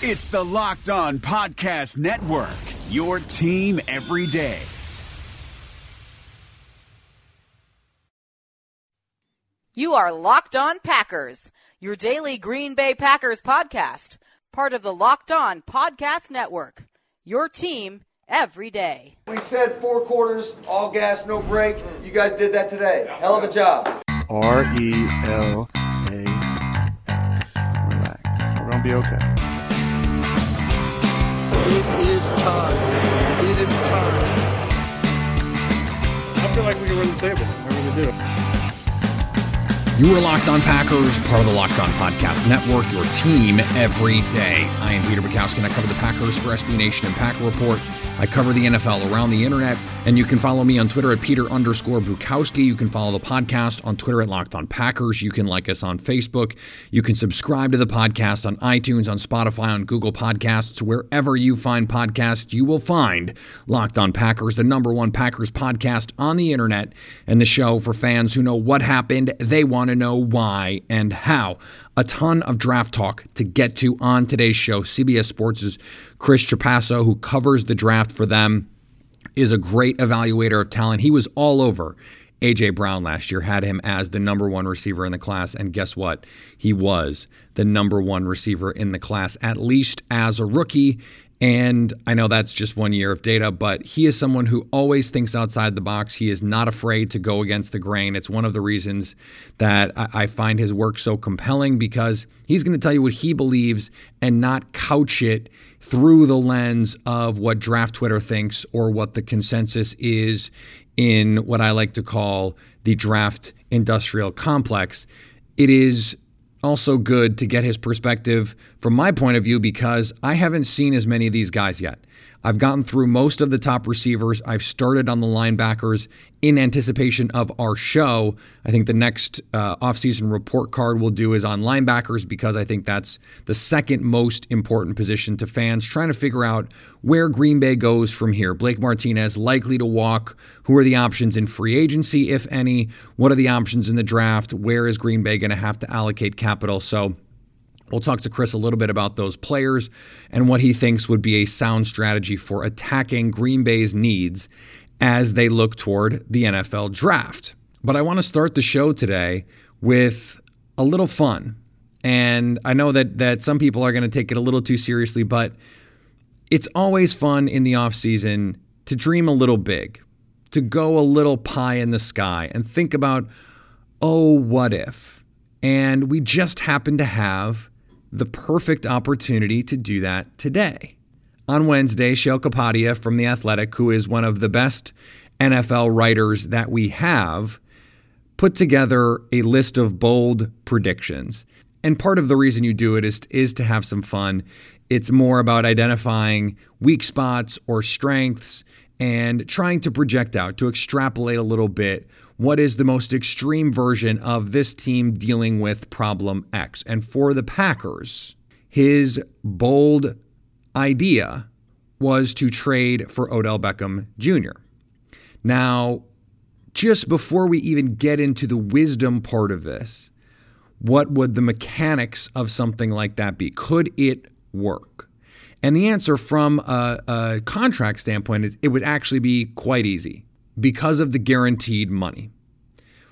It's the Locked On Podcast Network, your team every day. You are Locked On Packers, your daily Green Bay Packers podcast, part of the Locked On Podcast Network. Your team every day. We said four quarters, all gas, no break. You guys did that today. Hell of a job. R E L A X. Relax. We're gonna be okay. It is time. It is time. I feel like we can run the table. We're going to do. It. You are Locked On Packers, part of the Locked On Podcast Network, your team every day. I am Peter Bukowski, and I cover the Packers for SB Nation and Packer Report. I cover the NFL around the internet, and you can follow me on Twitter at Peter underscore Bukowski. You can follow the podcast on Twitter at Locked On Packers. You can like us on Facebook. You can subscribe to the podcast on iTunes, on Spotify, on Google Podcasts. Wherever you find podcasts, you will find Locked On Packers, the number one Packers podcast on the internet, and the show for fans who know what happened, they want to know why and how a ton of draft talk to get to on today's show. CBS Sports' Chris Trapasso, who covers the draft for them, is a great evaluator of talent. He was all over AJ Brown last year, had him as the number one receiver in the class. And guess what? He was the number one receiver in the class, at least as a rookie. And I know that's just one year of data, but he is someone who always thinks outside the box. He is not afraid to go against the grain. It's one of the reasons that I find his work so compelling because he's going to tell you what he believes and not couch it through the lens of what draft Twitter thinks or what the consensus is in what I like to call the draft industrial complex. It is also good to get his perspective from my point of view because I haven't seen as many of these guys yet. I've gotten through most of the top receivers. I've started on the linebackers in anticipation of our show. I think the next uh, offseason report card we'll do is on linebackers because I think that's the second most important position to fans trying to figure out where Green Bay goes from here. Blake Martinez likely to walk. Who are the options in free agency, if any? What are the options in the draft? Where is Green Bay going to have to allocate capital? So, We'll talk to Chris a little bit about those players and what he thinks would be a sound strategy for attacking Green Bay's needs as they look toward the NFL draft. But I want to start the show today with a little fun. And I know that that some people are going to take it a little too seriously, but it's always fun in the offseason to dream a little big, to go a little pie in the sky and think about, oh, what if? And we just happen to have the perfect opportunity to do that today. On Wednesday, Sheil Kapadia from The Athletic, who is one of the best NFL writers that we have, put together a list of bold predictions. And part of the reason you do it is, is to have some fun. It's more about identifying weak spots or strengths and trying to project out, to extrapolate a little bit what is the most extreme version of this team dealing with problem X. And for the Packers, his bold idea was to trade for Odell Beckham Jr. Now, just before we even get into the wisdom part of this, what would the mechanics of something like that be? Could it work? And the answer from a, a contract standpoint is it would actually be quite easy because of the guaranteed money.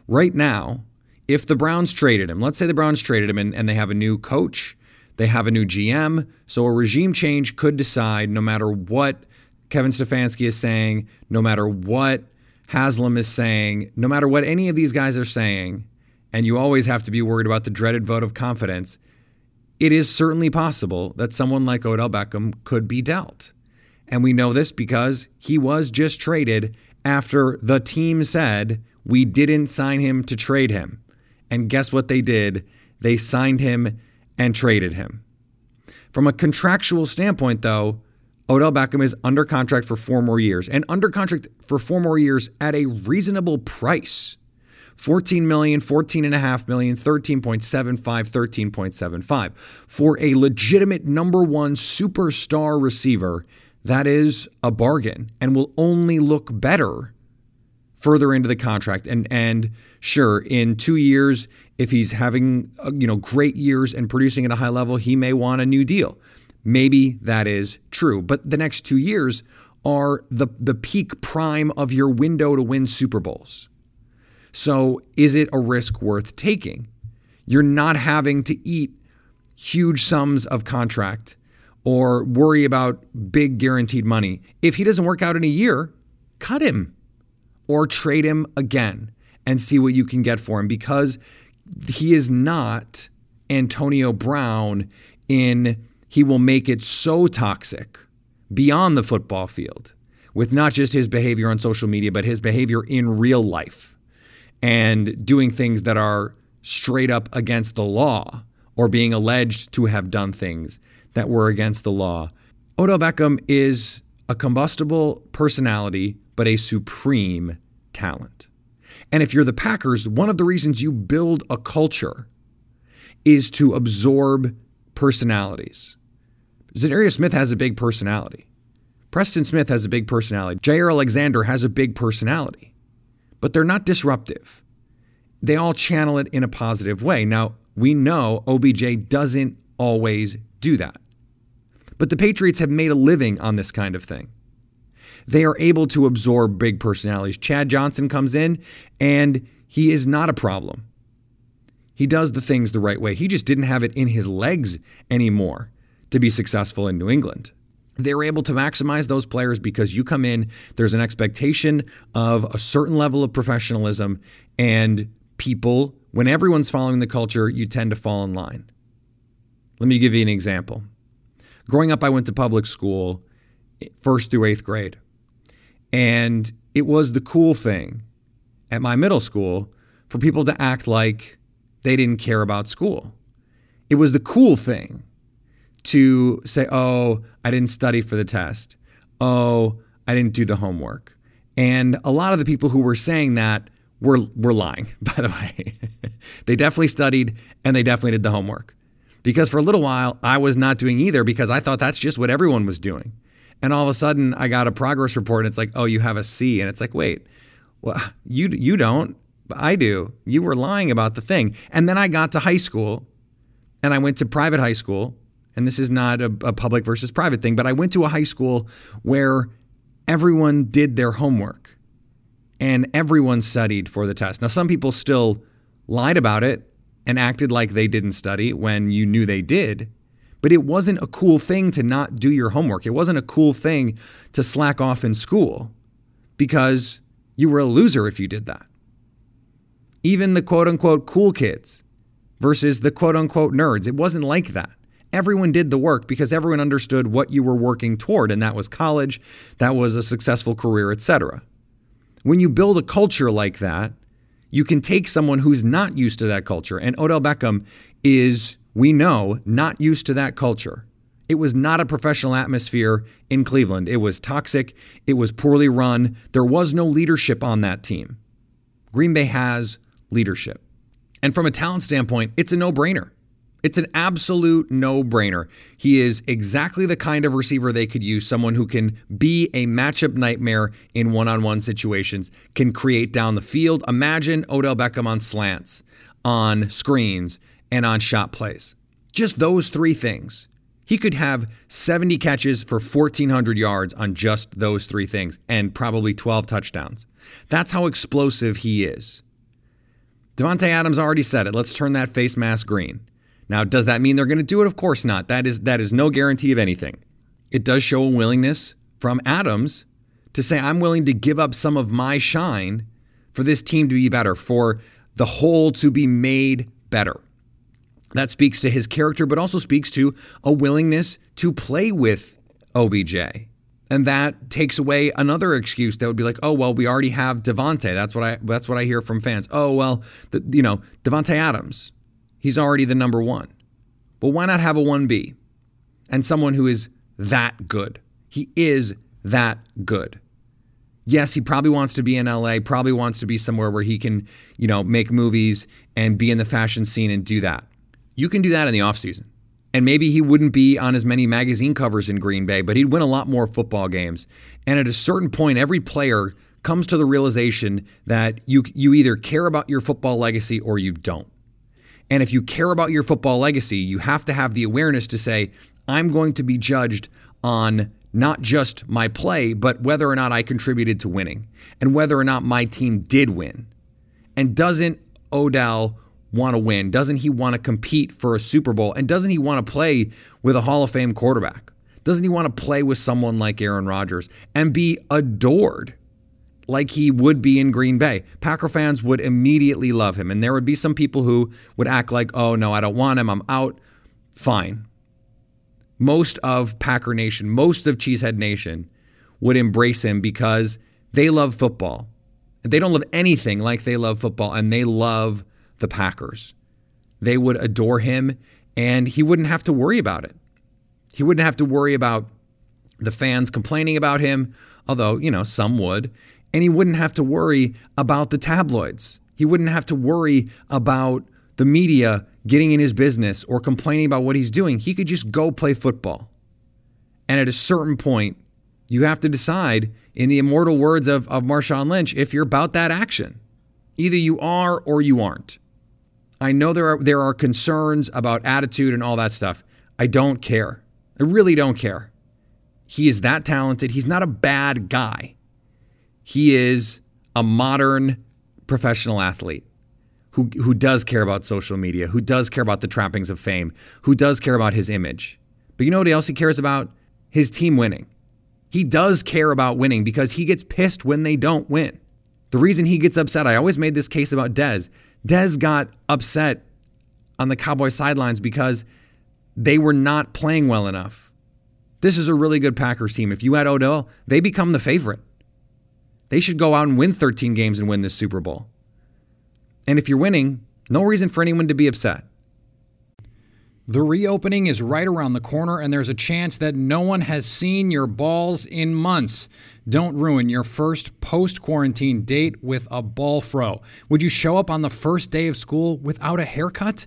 Right now, if the Browns traded him, let's say the Browns traded him and, and they have a new coach, they have a new GM, so a regime change could decide no matter what Kevin Stefanski is saying, no matter what Haslam is saying, no matter what any of these guys are saying, and you always have to be worried about the dreaded vote of confidence, it is certainly possible that someone like Odell Beckham could be dealt. And we know this because he was just traded after the team said, we didn't sign him to trade him. And guess what they did? They signed him and traded him. From a contractual standpoint, though, Odell Beckham is under contract for four more years and under contract for four more years at a reasonable price. 14 million, 14 and a half million, 13.75, 13.75 for a legitimate number one superstar receiver. That is a bargain and will only look better further into the contract. And and sure, in two years, if he's having uh, you know great years and producing at a high level, he may want a new deal. maybe that is true. But the next two years are the, the peak prime of your window to win Super Bowls. So is it a risk worth taking? You're not having to eat huge sums of contract or worry about big guaranteed money. If he doesn't work out in a year, cut him or trade him again and see what you can get for him because he is not Antonio Brown in he will make it so toxic beyond the football field with not just his behavior on social media, but his behavior in real life and doing things that are straight up against the law or being alleged to have done things that were against the law. Odell Beckham is a combustible personality, but a supreme talent. And if you're the Packers, one of the reasons you build a culture is to absorb personalities. Za'Darius Smith has a big personality. Preston Smith has a big personality. Jaire Alexander has a big personality. But they're not disruptive. They all channel it in a positive way. Now, we know OBJ doesn't always do that. But the Patriots have made a living on this kind of thing. They are able to absorb big personalities. Chad Johnson comes in and he is not a problem. He does the things the right way. He just didn't have it in his legs anymore to be successful in New England. They're able to maximize those players because you come in, there's an expectation of a certain level of professionalism, and people, when everyone's following the culture, you tend to fall in line. Let me give you an example. Growing up, I went to public school first through eighth grade. And it was the cool thing at my middle school for people to act like they didn't care about school. It was the cool thing to say, oh, I didn't study for the test. Oh, I didn't do the homework. And a lot of the people who were saying that were, were lying, by the way. they definitely studied and they definitely did the homework. Because for a little while, I was not doing either because I thought that's just what everyone was doing. And all of a sudden, I got a progress report, and it's like, oh, you have a C, and it's like, wait, well, you you don't, but I do. You were lying about the thing. And then I got to high school, and I went to private high school, and this is not a, a public versus private thing, but I went to a high school where everyone did their homework, and everyone studied for the test. Now, some people still lied about it and acted like they didn't study when you knew they did. But it wasn't a cool thing to not do your homework. It wasn't a cool thing to slack off in school because you were a loser if you did that. Even the quote unquote cool kids versus the quote unquote nerds, it wasn't like that. Everyone did the work because everyone understood what you were working toward, and that was college, that was a successful career, etc. When you build a culture like that, you can take someone who's not used to that culture, and Odell Beckham is we know, not used to that culture. It was not a professional atmosphere in Cleveland. It was toxic. It was poorly run. There was no leadership on that team. Green Bay has leadership. And from a talent standpoint, it's a no brainer. It's an absolute no brainer. He is exactly the kind of receiver they could use, someone who can be a matchup nightmare in one on one situations, can create down the field. Imagine Odell Beckham on slants, on screens, and on shot plays. Just those three things. He could have 70 catches for 1,400 yards on just those three things and probably 12 touchdowns. That's how explosive he is. Davante Adams already said it. Let's turn that face mask green. Now, does that mean they're going to do it? Of course not. That is that is no guarantee of anything. It does show a willingness from Adams to say, I'm willing to give up some of my shine for this team to be better, for the whole to be made better. That speaks to his character, but also speaks to a willingness to play with OBJ. And that takes away another excuse that would be like, oh well, we already have Davante. That's what I that's what I hear from fans. Oh well, the, you know Davante Adams, he's already the number one. Well, why not have a one B, and someone who is that good? He is that good. Yes, he probably wants to be in LA. Probably wants to be somewhere where he can, you know, make movies and be in the fashion scene and do that. You can do that in the offseason. And maybe he wouldn't be on as many magazine covers in Green Bay, but he'd win a lot more football games. And at a certain point, every player comes to the realization that you you either care about your football legacy or you don't. And if you care about your football legacy, you have to have the awareness to say, I'm going to be judged on not just my play, but whether or not I contributed to winning and whether or not my team did win. And doesn't Odell want to win? Doesn't he want to compete for a Super Bowl? And doesn't he want to play with a Hall of Fame quarterback? Doesn't he want to play with someone like Aaron Rodgers and be adored like he would be in Green Bay? Packer fans would immediately love him. And there would be some people who would act like, oh, no, I don't want him. I'm out. Fine. Most of Packer Nation, most of Cheesehead Nation would embrace him because they love football. They don't love anything like they love football, and they love the Packers. They would adore him, and he wouldn't have to worry about it. He wouldn't have to worry about the fans complaining about him, although, you know, some would. And he wouldn't have to worry about the tabloids. He wouldn't have to worry about the media getting in his business or complaining about what he's doing. He could just go play football. And at a certain point, you have to decide, in the immortal words of, of Marshawn Lynch, if you're about that action. Either you are or you aren't. I know there are there are concerns about attitude and all that stuff. I don't care. I really don't care. He is that talented. He's not a bad guy. He is a modern professional athlete who who does care about social media, who does care about the trappings of fame, who does care about his image. But you know what else he cares about? His team winning. He does care about winning because he gets pissed when they don't win. The reason he gets upset, I always made this case about Dez. Dez got upset on the Cowboy sidelines because they were not playing well enough. This is a really good Packers team. If you had Odell, they become the favorite. They should go out and win 13 games and win this Super Bowl. And if you're winning, no reason for anyone to be upset. The reopening is right around the corner, and there's a chance that no one has seen your balls in months. Don't ruin your first post quarantine date with a ball fro. Would you show up on the first day of school without a haircut?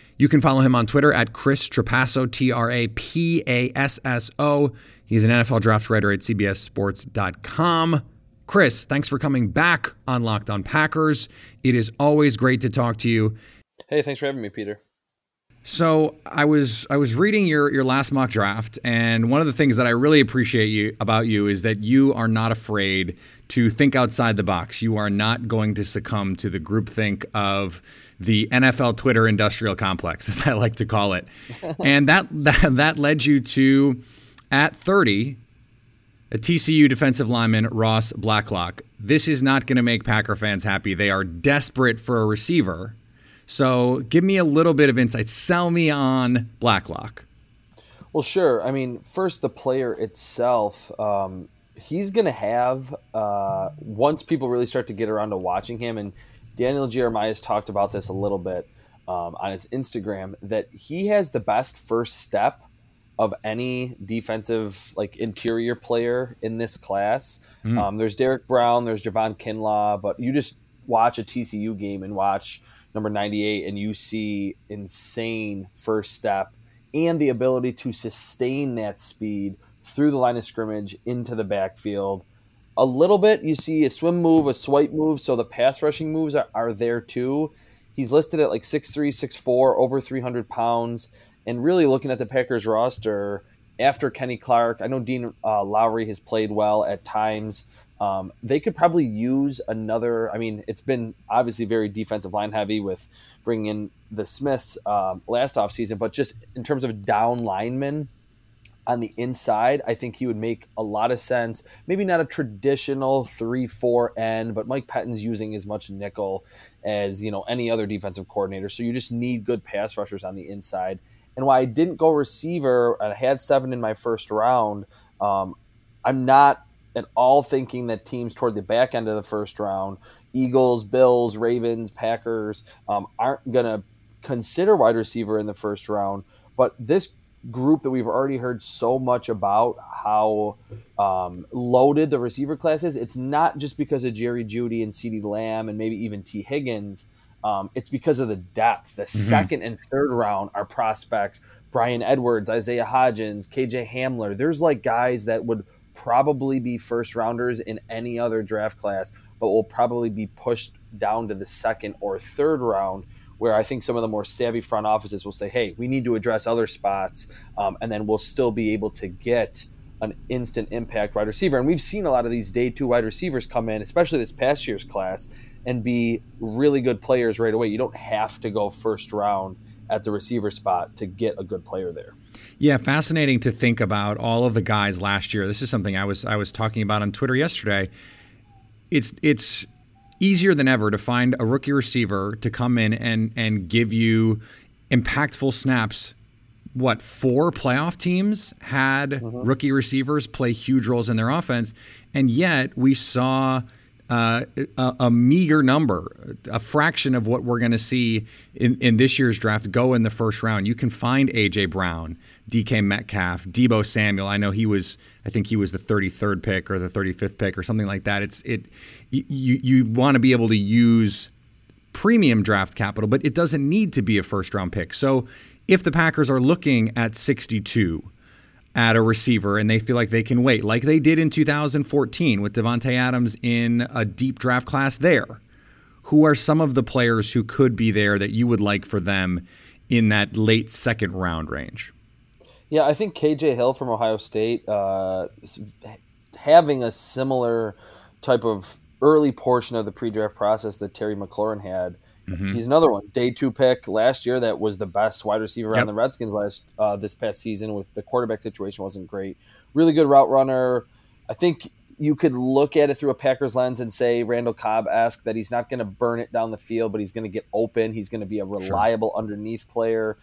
You can follow him on Twitter at Chris Trapasso, T R A P A S S O. He's an NFL draft writer at CBSSports.com. Chris, thanks for coming back on Locked On Packers. It is always great to talk to you. Hey, thanks for having me, Peter. So I was I was reading your your last mock draft, and one of the things that I really appreciate you about you is that you are not afraid to think outside the box. You are not going to succumb to the groupthink of the NFL Twitter industrial complex, as I like to call it, and that that, that led you to at 30 a TCU defensive lineman, Ross Blacklock. This is not going to make Packer fans happy. They are desperate for a receiver. So give me a little bit of insight. Sell me on Blacklock. Well, sure. I mean, first, the player itself, um, he's going to have, uh, once people really start to get around to watching him, and Daniel Jeremiah's talked about this a little bit um, on his Instagram, that he has the best first step of any defensive like interior player in this class. Mm. Um, there's Derrick Brown, there's Javon Kinlaw, but you just watch a TCU game and watch number 98 and you see insane first step and the ability to sustain that speed through the line of scrimmage into the backfield. A little bit, you see a swim move, a swipe move, so the pass rushing moves are, are there too. He's listed at like 6'3, 6'4, over 300 pounds and really looking at the Packers roster after Kenny Clark, I know Dean uh, Lowry has played well at times. Um, they could probably use another. I mean, it's been obviously very defensive line heavy with bringing in the Smiths um, last offseason, but just in terms of down linemen on the inside, I think he would make a lot of sense. Maybe not a traditional 3 4 end, but Mike Pettine's using as much nickel as you know any other defensive coordinator. So you just need good pass rushers on the inside and why I didn't go receiver, I had seven in my first round. Um, I'm not at all thinking that teams toward the back end of the first round, Eagles, Bills, Ravens, Packers, um, aren't going to consider wide receiver in the first round. But this group that we've already heard so much about how um, loaded the receiver class is, it's not just because of Jerry Jeudy and CeeDee Lamb and maybe even Tee Higgins. Um, it's because of the depth. The mm-hmm. second and third round are prospects. Bryan Edwards, Isaiah Hodgins, KJ Hamler. There's like guys that would probably be first rounders in any other draft class, but will probably be pushed down to the second or third round. Where I think some of the more savvy front offices will say, "Hey, we need to address other spots," um, and then we'll still be able to get an instant impact wide receiver. And we've seen a lot of these day two wide receivers come in, especially this past year's class, and be really good players right away. You don't have to go first round at the receiver spot to get a good player there. Yeah, fascinating to think about all of the guys last year. This is something I was I was talking about on Twitter yesterday. It's it's easier than ever to find a rookie receiver to come in and and give you impactful snaps. What four playoff teams had mm-hmm. rookie receivers play huge roles in their offense, and yet we saw uh, a, a, meager number, a fraction of what we're going to see in, in this year's draft go in the first round. You can find AJ Brown, DK Metcalf, Deebo Samuel. I know he was, I think he was the 33rd pick or the 35th pick or something like that. It's it, you you want to be able to use premium draft capital, but it doesn't need to be a first round pick. So if the Packers are looking at 62 at a receiver and they feel like they can wait, like they did in 2014 with Davante Adams in a deep draft class there. Who are some of the players who could be there that you would like for them in that late second round range? Yeah, I think KJ Hill from Ohio State uh, having a similar type of early portion of the pre-draft process that Terry McLaurin had Mm-hmm. He's another one, day two pick last year. That was the best wide receiver yep. on the Redskins last uh, this past season. With the quarterback situation wasn't great. Really good route runner. I think you could look at it through a Packers lens and say Randall Cobb esque that he's not going to burn it down the field, but he's going to get open. He's going to be a reliable sure. underneath player,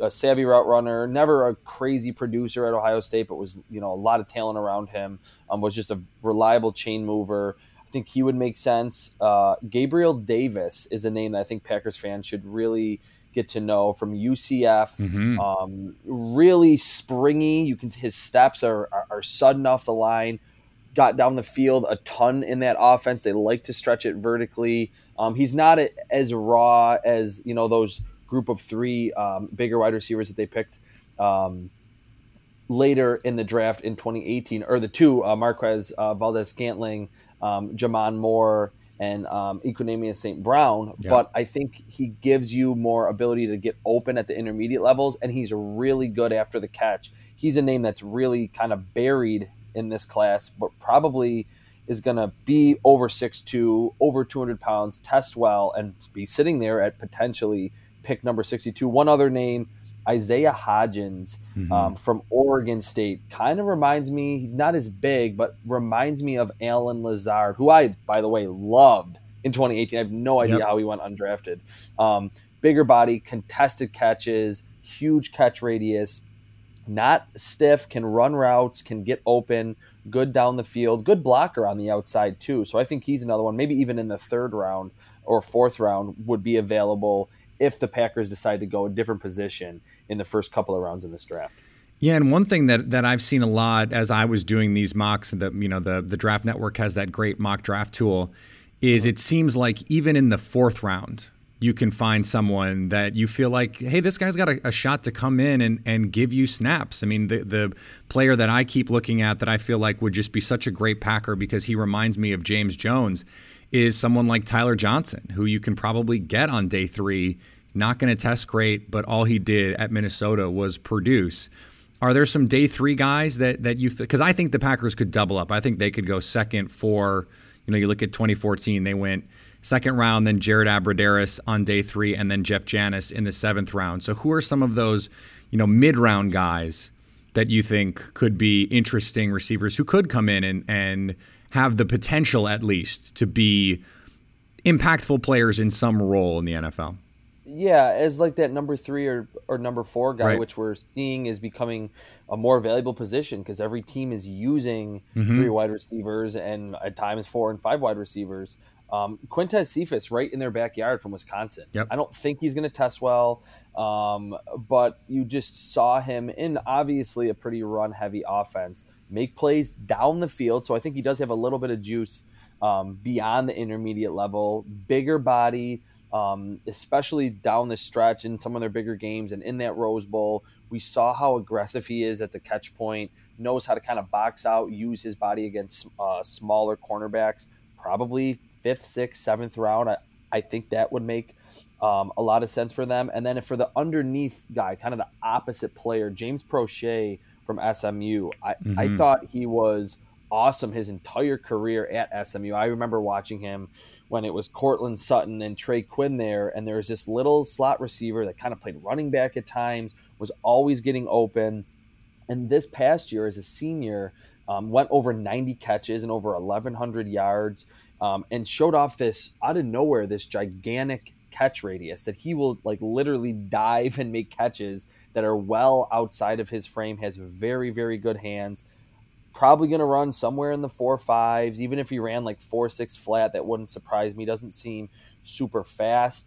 a savvy route runner. Never a crazy producer at Ohio State, but was you know a lot of talent around him. Um, was just a reliable chain mover. I think he would make sense. Uh, Gabriel Davis is a name that I think Packers fans should really get to know from UCF. Mm-hmm. Um, really springy. You can his steps are, are, are sudden off the line. Got down the field a ton in that offense. They like to stretch it vertically. Um, he's not a, as raw as you know those group of three um, bigger wide receivers that they picked um, later in the draft in 2018, or the two uh, Marquez uh, Valdes Scantling um, J'Mon Moore and um, Equanimeous St. Brown, Yeah. but I think he gives you more ability to get open at the intermediate levels, and he's really good after the catch. He's a name that's really kind of buried in this class, but probably is going to be over 6'2, over 200 pounds, test well, and be sitting there at potentially pick number 62. One other name, Isaiah Hodgins Mhm. um, from Oregon State, kind of reminds me, he's not as big, but reminds me of Allen Lazard, who I, by the way, loved in 2018. I have no idea Yep. how he went undrafted. Um, bigger body, contested catches, huge catch radius, not stiff, can run routes, can get open, good down the field, good blocker on the outside too. So I think he's another one, maybe even in the third round or fourth round would be available if the Packers decide to go a different position in the first couple of rounds in this draft. Yeah, and one thing that, that I've seen a lot as I was doing these mocks, and the you know the the Draft Network has that great mock draft tool, is mm-hmm. it seems like even in the fourth round, you can find someone that you feel like, hey, this guy's got a, a shot to come in and, and give you snaps. I mean, the the player that I keep looking at that I feel like would just be such a great Packer because he reminds me of James Jones is someone like Tyler Johnson, who you can probably get on day three. Not going to test great, but all he did at Minnesota was produce. Are there some day three guys that that you because I think the Packers could double up. I think they could go second for you know you look at 2014 they went second round then Jared Abbrederis on day three and then Jeff Janis in the seventh round. So who are some of those you know mid round guys that you think could be interesting receivers who could come in and and have the potential at least to be impactful players in some role in the NFL? Yeah, as like that number three or, or number four guy, Right. which we're seeing is becoming a more valuable position because every team is using Mhm. three wide receivers and at times four and five wide receivers. Um, Quintez Cephus right in their backyard from Wisconsin. Yep. I don't think he's going to test well, um, but you just saw him in obviously a pretty run heavy offense make plays down the field. So I think he does have a little bit of juice um, beyond the intermediate level, bigger body, um, especially down the stretch in some of their bigger games and in that Rose Bowl. We saw how aggressive he is at the catch point, knows how to kind of box out, use his body against uh, smaller cornerbacks, probably fifth, sixth, seventh round. I, I think that would make um, a lot of sense for them. And then for the underneath guy, kind of the opposite player, James Proche from SMU, I, I Mhm. thought he was awesome his entire career at SMU. I remember watching him when it was Courtland Sutton and Trey Quinn there, and there was this little slot receiver that kind of played running back at times, was always getting open. And this past year, as a senior, um, went over 90 catches and over 1,100 yards, um, and showed off this out of nowhere this gigantic catch radius that he will like literally dive and make catches that are well outside of his frame. Has very very good hands probably going to run somewhere in the four fives. Even if he ran like four six flat, that wouldn't surprise me. Doesn't seem super fast.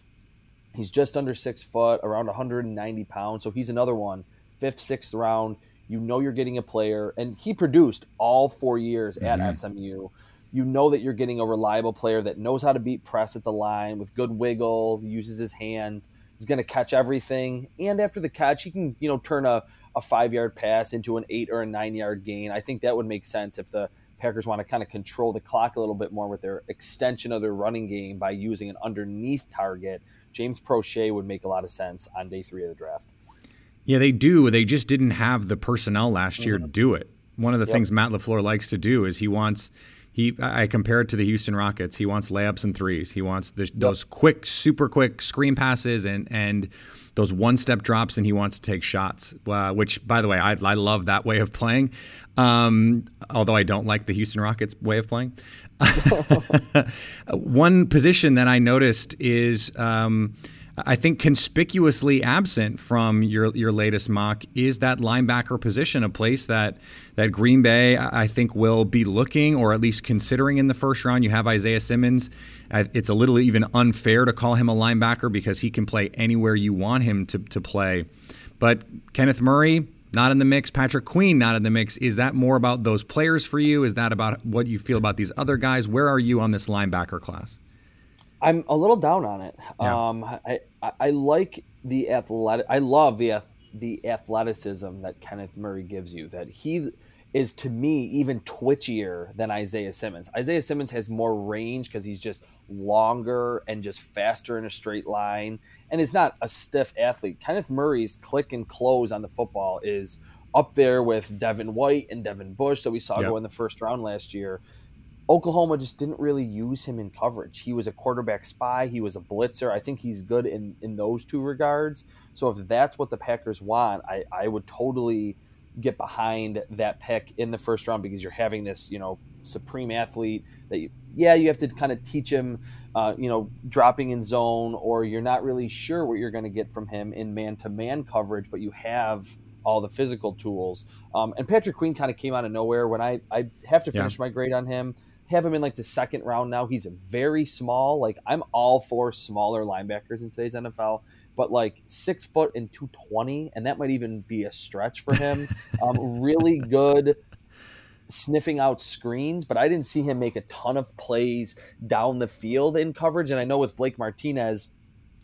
He's just under six foot, around 190 pounds. So he's another one, fifth, sixth round. You know you're getting a player, and he produced all four years at Mhm. SMU. You know that you're getting a reliable player that knows how to beat press at the line with good wiggle, uses his hands. He's going to catch everything, and after the catch, he can you know turn a a five yard pass into an eight or a nine yard gain. I think that would make sense if the Packers want to kind of control the clock a little bit more with their extension of their running game by using an underneath target. James Proche would make a lot of sense on day three of the draft. Yeah, they do. They just didn't have the personnel last year to mm-hmm. do it. One of the Yep. things Matt LaFleur likes to do is he wants he I compare it to the Houston Rockets. He wants layups and threes. He wants the, those quick, super quick screen passes and and those one step drops, and he wants to take shots. Uh, which, by the way, I, I love that way of playing. Um, although I don't like the Houston Rockets way of playing. One position that I noticed is, um, I think, conspicuously absent from your your latest mock is that linebacker position, a place that that Green Bay I think will be looking or at least considering in the first round. You have Isaiah Simmons. It's a little even unfair to call him a linebacker because he can play anywhere you want him to, to play. But Kenneth Murray, not in the mix. Patrick Queen, not in the mix. Is that more about those players for you? Is that about what you feel about these other guys? Where are you on this linebacker class? I'm a little down on it. Yeah. Um, I, I, I like the athletic. I love the the athleticism that Kenneth Murray gives you. That he is to me even twitchier than Isaiah Simmons. Isaiah Simmons has more range because he's just longer and just faster in a straight line and is not a stiff athlete. Kenneth Murray's click and close on the football is up there with Devin White and Devin Bush that we saw Yep. go in the first round last year. Oklahoma just didn't really use him in coverage. He was a quarterback spy. He was a blitzer. I think he's good in, in those two regards. So if that's what the Packers want, I, I would totally get behind that pick in the first round because you're having this, you know, supreme athlete that you, yeah, you have to kind of teach him, uh, you know, dropping in zone, or you're not really sure what you're going to get from him in man to man coverage, but you have all the physical tools. Um, and Patrick Queen kind of came out of nowhere when I, I have to Yeah. finish my grade on him. Have him in like the second round now. He's very small. Like I'm all for smaller linebackers in today's NFL, but like six foot and two twenty, and that might even be a stretch for him. um, really good sniffing out screens, but I didn't see him make a ton of plays down the field in coverage. And I know with Blake Martinez,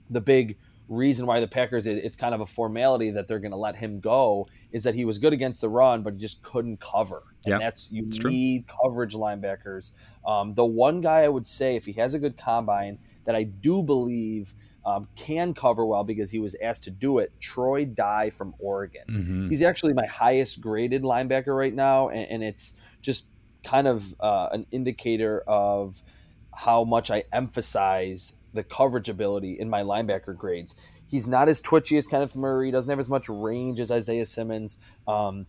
the big reason why the Packers it's kind of a formality that they're going to let him go is that he was good against the run, but he just couldn't cover. And Yep, that's you it's true. need coverage linebackers. Um, the one guy I would say, if he has a good combine, that I do believe um, can cover well because he was asked to do it. Troy Dye from Oregon. Mhm. He's actually my highest graded linebacker right now, and, and it's just kind of uh, an indicator of how much I emphasize the coverage ability in my linebacker grades. He's not as twitchy as Kenneth Murray. He Doesn't have as much range as Isaiah Simmons. Um,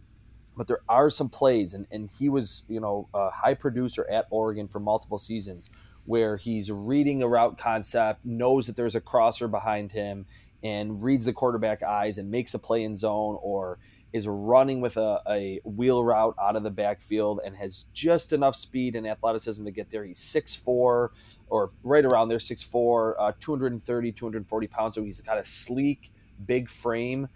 but there are some plays, and, and he was, you know, a high producer at Oregon for multiple seasons where he's reading a route concept, knows that there's a crosser behind him, and reads the quarterback eyes and makes a play in zone or is running with a, a wheel route out of the backfield and has just enough speed and athleticism to get there. He's 6'4 or right around there, 6'4, uh, 230, 240 pounds. So he's got a sleek, big frame.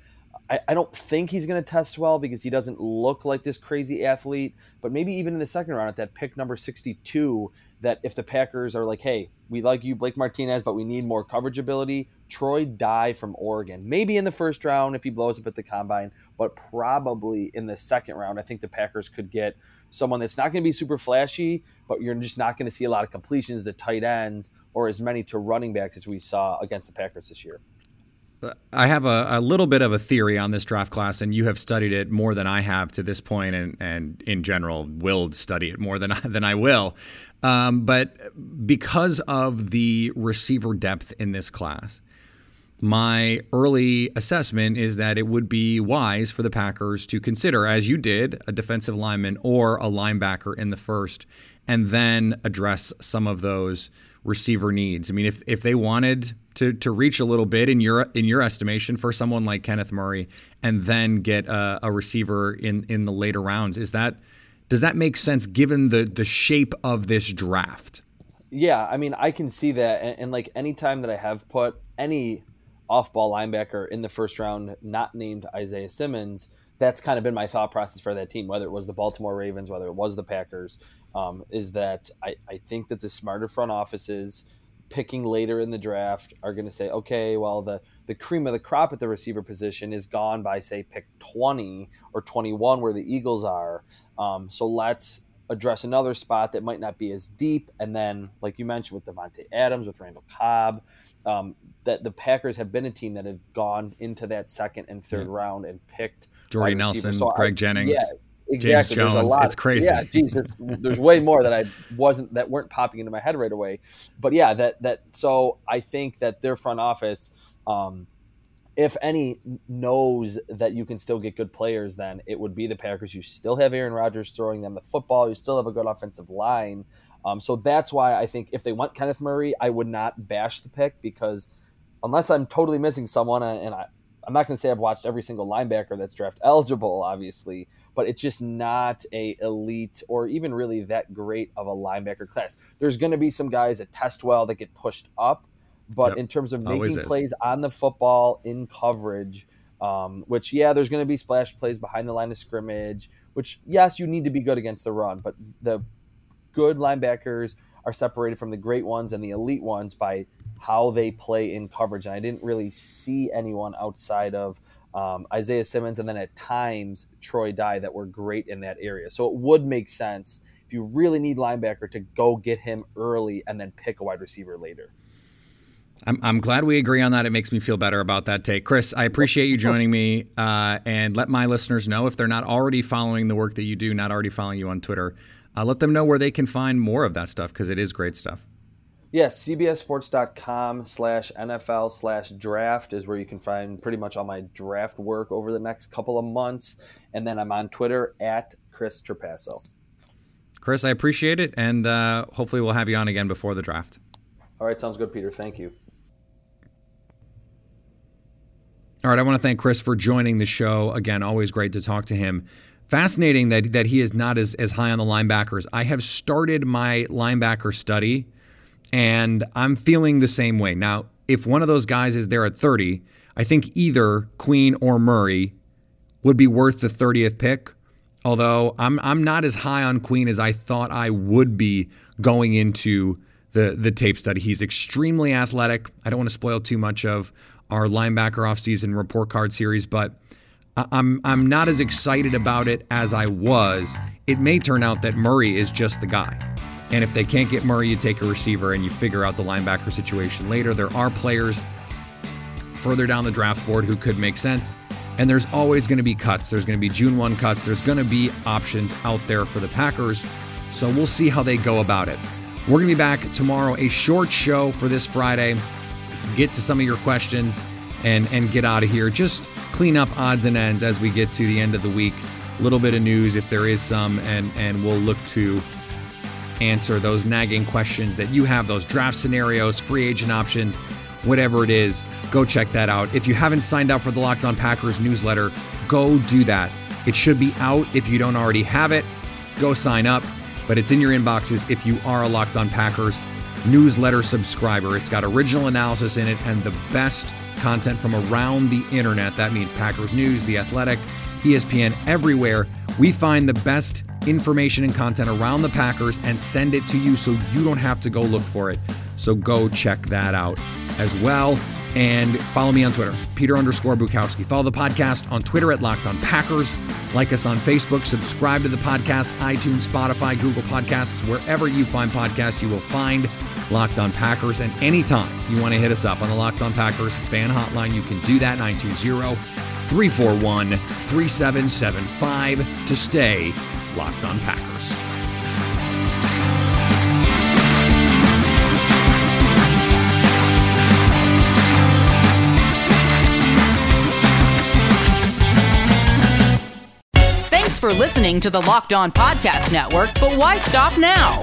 I, I don't think he's going to test well because he doesn't look like this crazy athlete. But maybe even in the second round at that pick number 62, that if the Packers are like, hey, we like you, Blake Martinez, but we need more coverage ability, Troy Dye from Oregon. Maybe in the first round if he blows up at the combine, but probably in the second round. I think the Packers could get someone that's not going to be super flashy, but you're just not going to see a lot of completions to tight ends or as many to running backs as we saw against the Packers this year. I have a, a little bit of a theory on this draft class, and you have studied it more than I have to this point, and, and in general, will study it more than I, than I will. Um, but because of the receiver depth in this class, my early assessment is that it would be wise for the Packers to consider, as you did, a defensive lineman or a linebacker in the first, and then address some of those receiver needs. I mean, if if they wanted to to reach a little bit in your in your estimation for someone like Kenneth Murray, and then get a, a receiver in in the later rounds, is that does that make sense given the the shape of this draft? Yeah, I mean, I can see that, and, and like anytime that I have put any off-ball linebacker in the first round, not named Isaiah Simmons, that's kind of been my thought process for that team. Whether it was the Baltimore Ravens, whether it was the Packers, um, is that I, I think that the smarter front offices picking later in the draft are going to say, okay, well the the cream of the crop at the receiver position is gone by say pick 20 or 21 where the Eagles are. Um, so let's address another spot that might not be as deep. And then, like you mentioned, with Davante Adams, with Randall Cobb, um, that the Packers have been a team that have gone into that second and third round and picked Jordy. Nelson, So I- Greg Jennings, yeah, James exactly. There's Jones. It's crazy. Yeah, geez, there's, there's way more that I wasn't that weren't popping into my head right away. But yeah, that that so I think that their front office. Um, if any knows that you can still get good players, then it would be the Packers. You still have Aaron Rodgers throwing them the football. You still have a good offensive line. Um, so that's why I think if they want Kenneth Murray, I would not bash the pick because unless I'm totally missing someone, and I, I'm not going to say I've watched every single linebacker that's draft eligible, obviously, but it's just not a elite or even really that great of a linebacker class. There's going to be some guys that test well that get pushed up, but Yep. in terms of making plays on the football in coverage, um, which yeah, there's going to be splash plays behind the line of scrimmage. Which yes, you need to be good against the run, but the good linebackers are separated from the great ones and the elite ones by how they play in coverage. And I didn't really see anyone outside of um, Isaiah Simmons and then at times Troy Dye that were great in that area. So it would make sense if you really need linebacker, to go get him early and then pick a wide receiver later. I'm, I'm glad we agree on that. It makes me feel better about that take. Chris, I appreciate you joining me uh, and let my listeners know if they're not already following the work that you do, not already following you on Twitter, uh, let them know where they can find more of that stuff because it is great stuff. Yes, cbssports.com slash NFL slash draft is where you can find pretty much all my draft work over the next couple of months. And then I'm on Twitter at Chris Trapasso. Chris, I appreciate it. And uh, hopefully we'll have you on again before the draft. All right, sounds good, Peter. Thank you. All right, I want to thank Chris for joining the show. Again, always great to talk to him. Fascinating that, that he is not as, as high on the linebackers. I have started my linebacker study, and I'm feeling the same way. Now, if one of those guys is there at 30, I think either Queen or Murray would be worth the 30th pick. Although I'm I'm not as high on Queen as I thought I would be going into the the tape study. He's extremely athletic. I don't want to spoil too much of our linebacker offseason report card series, but I'm I'm not as excited about it as I was. It may turn out that Murray is just the guy. And if they can't get Murray, you take a receiver and you figure out the linebacker situation later. There are players further down the draft board who could make sense. And there's always going to be cuts. There's going to be June 1 cuts. There's going to be options out there for the Packers. So we'll see how they go about it. We're going to be back tomorrow, a short show for this Friday get to some of your questions and and get out of here. Just clean up odds and ends as we get to the end of the week. A little bit of news if there is some, and and we'll look to answer those nagging questions that you have, those draft scenarios, free agent options, whatever it is. Go check that out. If you haven't signed up for the Locked On Packers newsletter, go do that. It should be out if you don't already have it. Go sign up, but it's in your inboxes if you are a Locked On Packers newsletter subscriber. It's got original analysis in it and the best content from around the internet. That means Packers News, The Athletic, ESPN, everywhere. We find the best information and content around the Packers and send it to you so you don't have to go look for it. So go check that out as well. And follow me on Twitter, Peter underscore Bukowski. Follow the podcast on Twitter at Locked On Packers. Like us on Facebook. Subscribe to the podcast, iTunes, Spotify, Google Podcasts, wherever you find podcasts, you will find Locked On Packers. And anytime you want to hit us up on the Locked On Packers fan hotline, you can do that 920 341 3775 to stay locked on Packers. Thanks for listening to the Locked On Podcast Network, but why stop now?